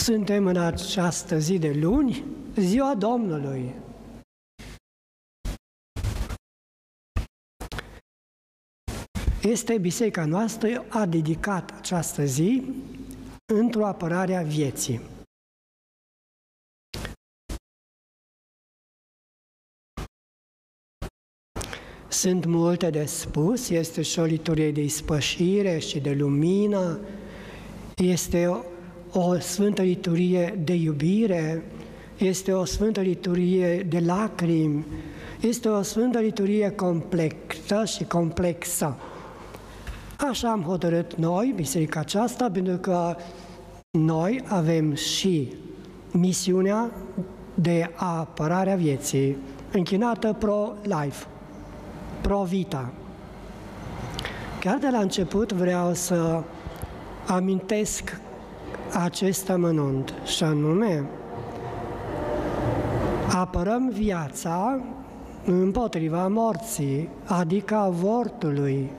Suntem în această zi de luni, ziua Domnului. Este biserica noastră a dedicat această zi într-o apărare a vieții. Sunt multe de spus, este și o liturghie de ispășire și de lumină, este o, o sfântă liturghie de iubire, este o sfântă liturghie de lacrimi, este o sfântă liturghie complexă și complexă. Așa am hotărât noi, biserica aceasta, pentru că noi avem și misiunea de apărare a vieții, închinată pro-life, pro-vita. Chiar de la început vreau să amintesc acest amănunt, și anume, apărăm viața împotriva morții, adică avortului,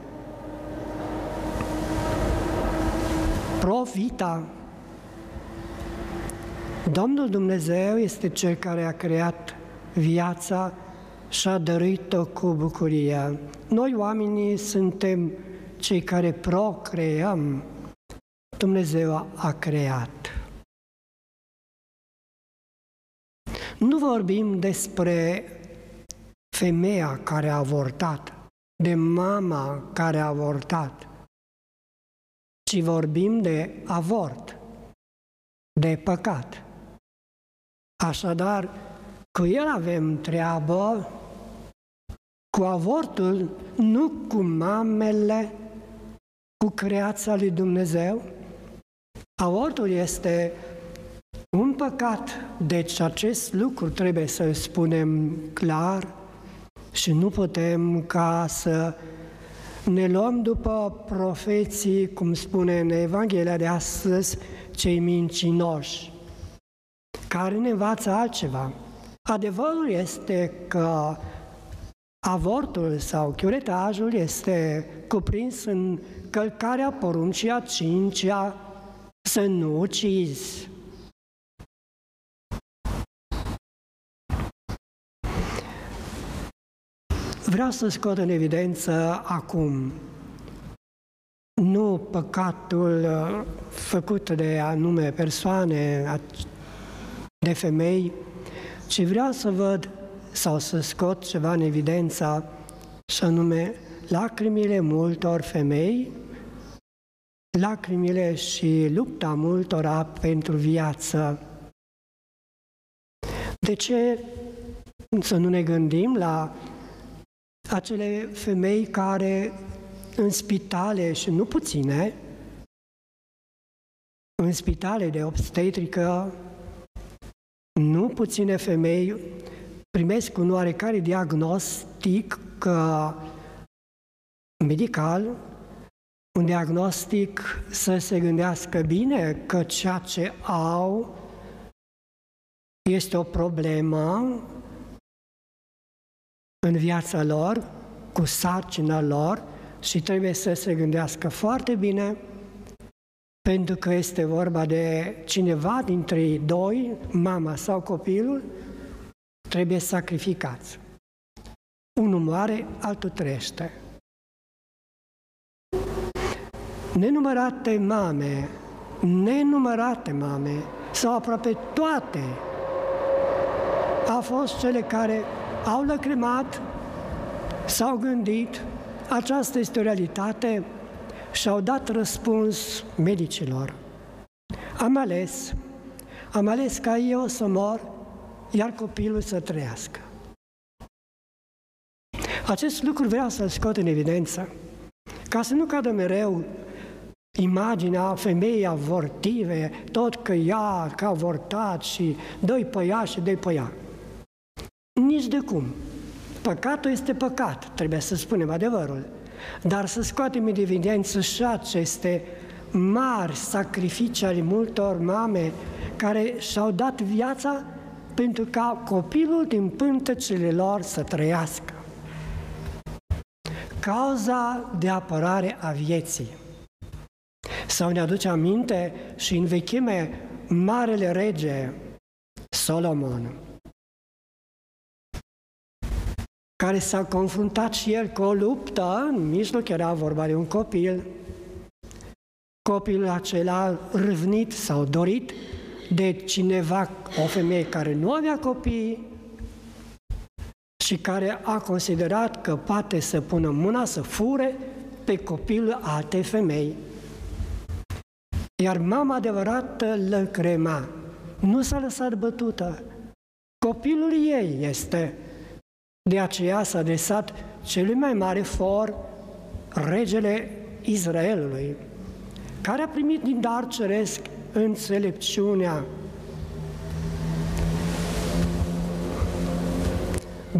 Profita. Domnul Dumnezeu este Cel care a creat viața și a dăruit-o cu bucurie. Noi oamenii suntem cei care procreăm. Dumnezeu a creat. Nu vorbim despre femeia care a avortat, de mama care a avortat, ci vorbim de avort, de păcat. Așadar, cu el avem treabă, cu avortul, nu cu mamele, cu creația lui Dumnezeu. Avortul este un păcat, deci acest lucru trebuie să spunem clar și nu putem ca să ne luăm după profeții, cum spune în Evanghelia de astăzi, cei mincinoși, care ne învață altceva. Adevărul este că avortul sau chiuretajul este cuprins în călcarea poruncii a cincea să nu ucizi. Vreau să scot în evidență acum nu păcatul uh, făcut de anume persoane, de femei, ci vreau să văd sau să scot ceva în evidență, și anume lacrimile multor femei, lacrimile și lupta multora pentru viață. De ce să nu ne gândim la acele femei care în spitale și nu puține, în spitale de obstetrică, nu puține femei primesc un oarecare diagnostic medical, un diagnostic să se gândească bine că ceea ce au este o problemă în viața lor, cu sarcina lor și trebuie să se gândească foarte bine pentru că este vorba de cineva dintre ei doi, mama sau copilul, trebuie sacrificați. Unul moare, altul trăiește. Nenumărate mame, nenumărate mame, sau aproape toate, au fost cele care au lăcrimat, s-au gândit, aceasta este o realitate și au dat răspuns medicilor. Am ales, am ales ca eu să mor, iar copilul să trăiască. Acest lucru vreau să-l scot în evidență, ca să nu cadă mereu imaginea femeii avortive, tot că ea că a avortat și doi pe ea și doi pe ea. Nici de cum. Păcatul este păcat, trebuie să spunem adevărul. Dar să scoatem în evidență și aceste mari sacrificii ale multor mame care și-au dat viața pentru ca copilul din pântecele lor să trăiască. Cauza de apărare a vieții. Sau ne aduce aminte și în vechime Marele Rege Solomon, care s-a confruntat și el cu o luptă, în mijloc era vorba de un copil, copilul acela râvnit sau dorit de cineva, o femeie care nu avea copii și care a considerat că poate să pună mâna să fure pe copilul alte femei. Iar mama adevărată lăcrema, nu s-a lăsat bătută. Copilul ei este. De aceea s-a adresat celui mai mare for, regele Israelului, care a primit din dar ceresc înțelepciunea.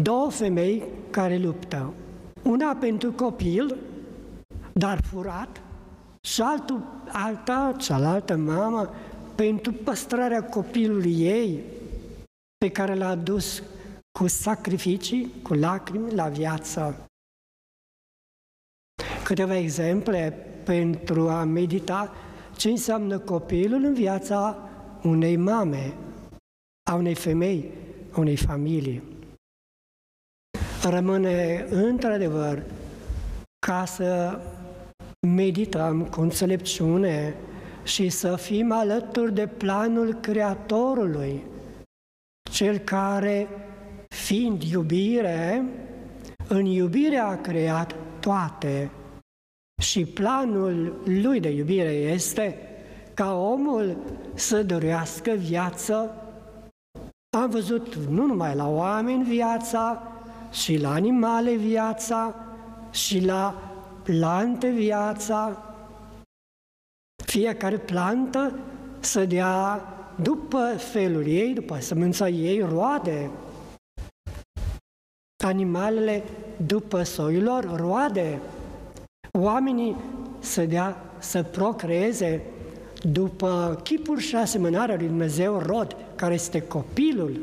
Două femei care luptă, una pentru copil, dar furat, și altul, alta, cealaltă mamă, pentru păstrarea copilului ei, pe care l-a dus cu sacrificii, cu lacrimi la viață. Câteva exemple pentru a medita ce înseamnă copilul în viața unei mame, a unei femei, a unei familii. Rămâne într-adevăr ca să medităm cu înțelepciune și să fim alături de planul Creatorului, cel care, fiind iubire, în iubire a creat toate și planul lui de iubire este ca omul să dorească viață. Am văzut nu numai la oameni viața, și la animale viața, și la plante viața. Fiecare plantă să dea după felul ei, după sămânța ei, roade. Animalele după soiul lor, roade oamenii să dea, să procreeze după chipul și asemănarea lui Dumnezeu rod, care este copilul.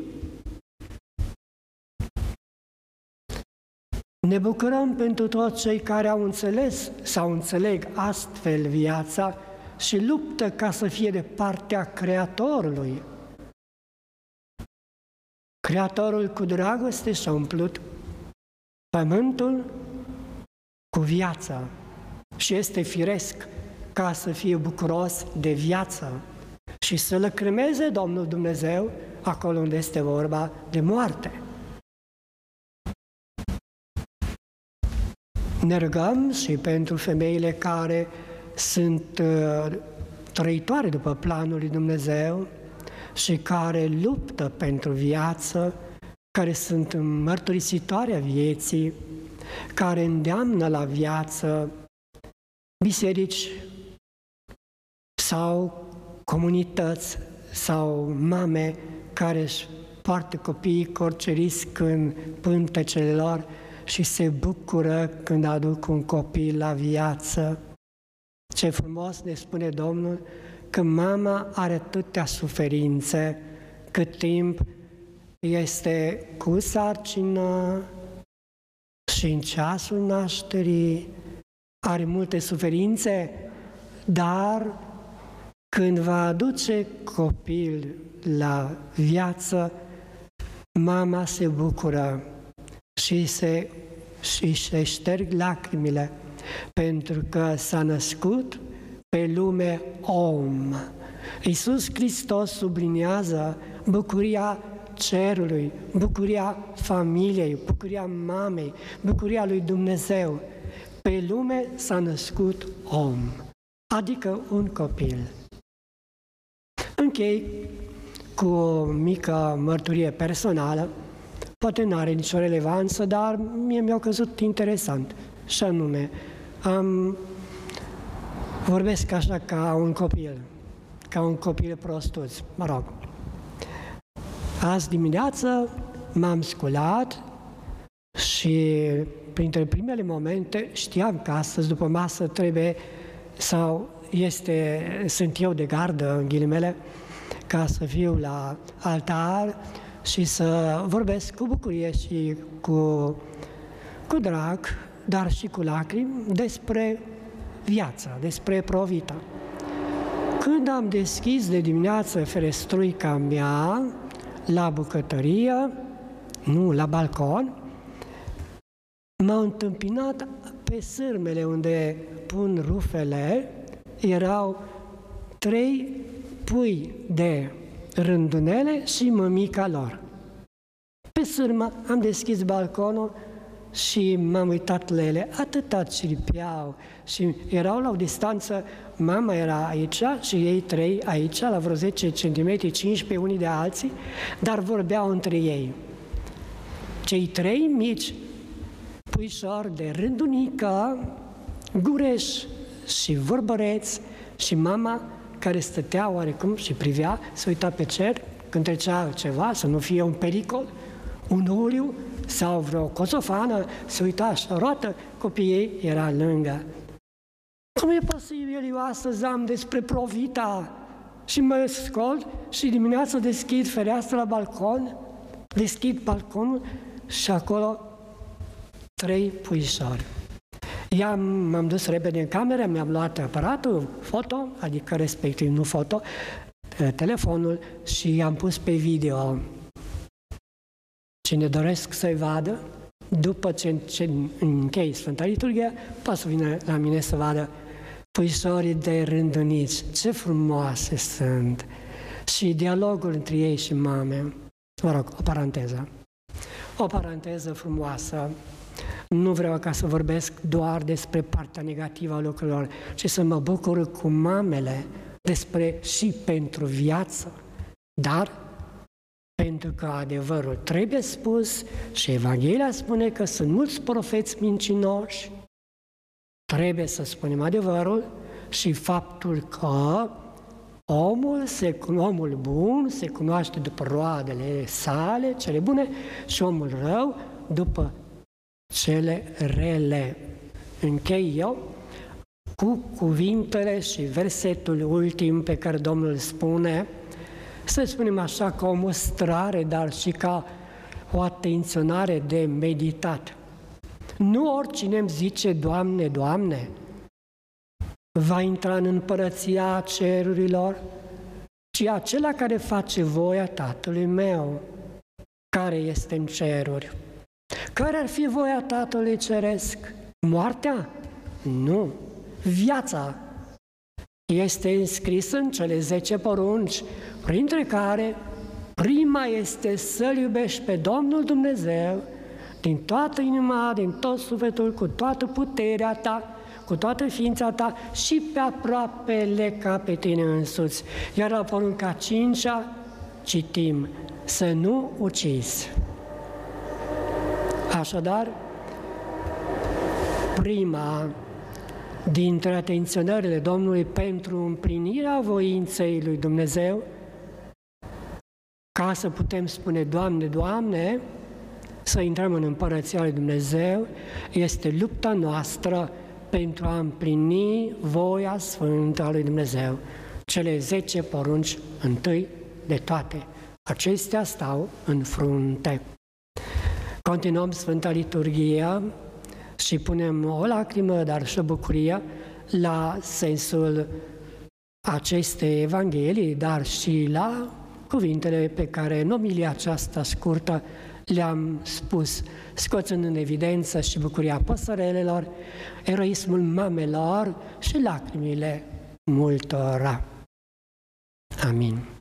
Ne bucurăm pentru toți cei care au înțeles sau înțeleg astfel viața și luptă ca să fie de partea Creatorului. Creatorul cu dragoste și-a umplut pământul cu viața și este firesc ca să fie bucuros de viață și să lăcrimeze Domnul Dumnezeu acolo unde este vorba de moarte. Ne rugăm și pentru femeile care sunt uh, trăitoare după planul lui Dumnezeu și care luptă pentru viață, care sunt mărturisitoare a vieții, care îndeamnă la viață biserici sau comunități sau mame care își poartă copiii corcerisc în pântecele lor și se bucură când aduc un copil la viață. Ce frumos ne spune Domnul că mama are atâtea suferințe cât timp este cu sarcină și în ceasul nașterii are multe suferințe, dar când va aduce copil la viață, mama se bucură și se, și se șterg lacrimile, pentru că s-a născut pe lume om. Iisus Hristos subliniază bucuria cerului, bucuria familiei, bucuria mamei, bucuria lui Dumnezeu. Pe lume s-a născut om, adică un copil. Închei cu o mică mărturie personală, poate nu are nicio relevanță, dar mie mi-a căzut interesant. Și anume, am, vorbesc așa ca un copil, ca un copil prostuț, mă rog. Azi dimineață m-am sculat și printre primele momente știam că astăzi după masă trebuie sau este, sunt eu de gardă, în ghilimele, ca să fiu la altar și să vorbesc cu bucurie și cu, cu drag, dar și cu lacrimi despre viața, despre provita. Când am deschis de dimineață ferestruica mea la bucătărie, nu, la balcon, m-au întâmpinat pe sârmele unde pun rufele, erau trei pui de rândunele și mămica lor. Pe sârmă am deschis balconul și m-am uitat la ele, atâta ciripiau și erau la o distanță, mama era aici și ei trei aici, la vreo 10 cm, 15 unii de alții, dar vorbeau între ei. Cei trei mici puișori de rândunică, gureș și vorbăreți și mama care stătea oarecum și privea, se uita pe cer când trecea ceva, să nu fie un pericol, un uliu sau vreo cosofană, se uita și roată, copiii era lângă. Cum e posibil eu astăzi am despre Provita și mă scol și dimineața deschid fereastra la balcon, deschid balconul și acolo trei puișori. I-am, m-am dus repede în cameră, mi-am luat aparatul, foto, adică respectiv nu foto, telefonul și i-am pus pe video. Cine doresc să-i vadă, după ce, ce închei Sfânta Liturghie, poate să vină la mine să vadă puișorii de rânduniți, ce frumoase sunt. Și dialogul între ei și mame. Mă rog, o paranteză. O paranteză frumoasă. Nu vreau ca să vorbesc doar despre partea negativă a lucrurilor, ci să mă bucur cu mamele despre și pentru viață. Dar pentru că adevărul trebuie spus și Evanghelia spune că sunt mulți profeți mincinoși, trebuie să spunem adevărul și faptul că omul, se, omul bun se cunoaște după roadele sale, cele bune, și omul rău după cele rele. Închei eu cu cuvintele și versetul ultim pe care Domnul spune, să spunem așa, ca o mustrare, dar și ca o atenționare de meditat. Nu oricine îmi zice, Doamne, Doamne, va intra în împărăția cerurilor, ci acela care face voia Tatălui meu, care este în ceruri. Care ar fi voia Tatălui Ceresc? Moartea? Nu. Viața este înscrisă în cele zece porunci, printre care prima este să-L iubești pe Domnul Dumnezeu din toată inima, din tot sufletul, cu toată puterea ta, cu toată ființa ta și pe aproapele ca pe tine însuți. Iar la porunca cincea citim, să nu ucizi. Așadar, prima dintre atenționările Domnului pentru împlinirea voinței lui Dumnezeu, ca să putem spune, Doamne, Doamne, să intrăm în Împărăția lui Dumnezeu, este lupta noastră pentru a împlini voia Sfântă a lui Dumnezeu. Cele zece porunci întâi de toate. Acestea stau în frunte. Continuăm Sfânta Liturghia și punem o lacrimă, dar și o bucurie la sensul acestei Evanghelii, dar și la cuvintele pe care în omilia aceasta scurtă le-am spus, scoțând în evidență și bucuria păsărelelor, eroismul mamelor și lacrimile multora. Amin.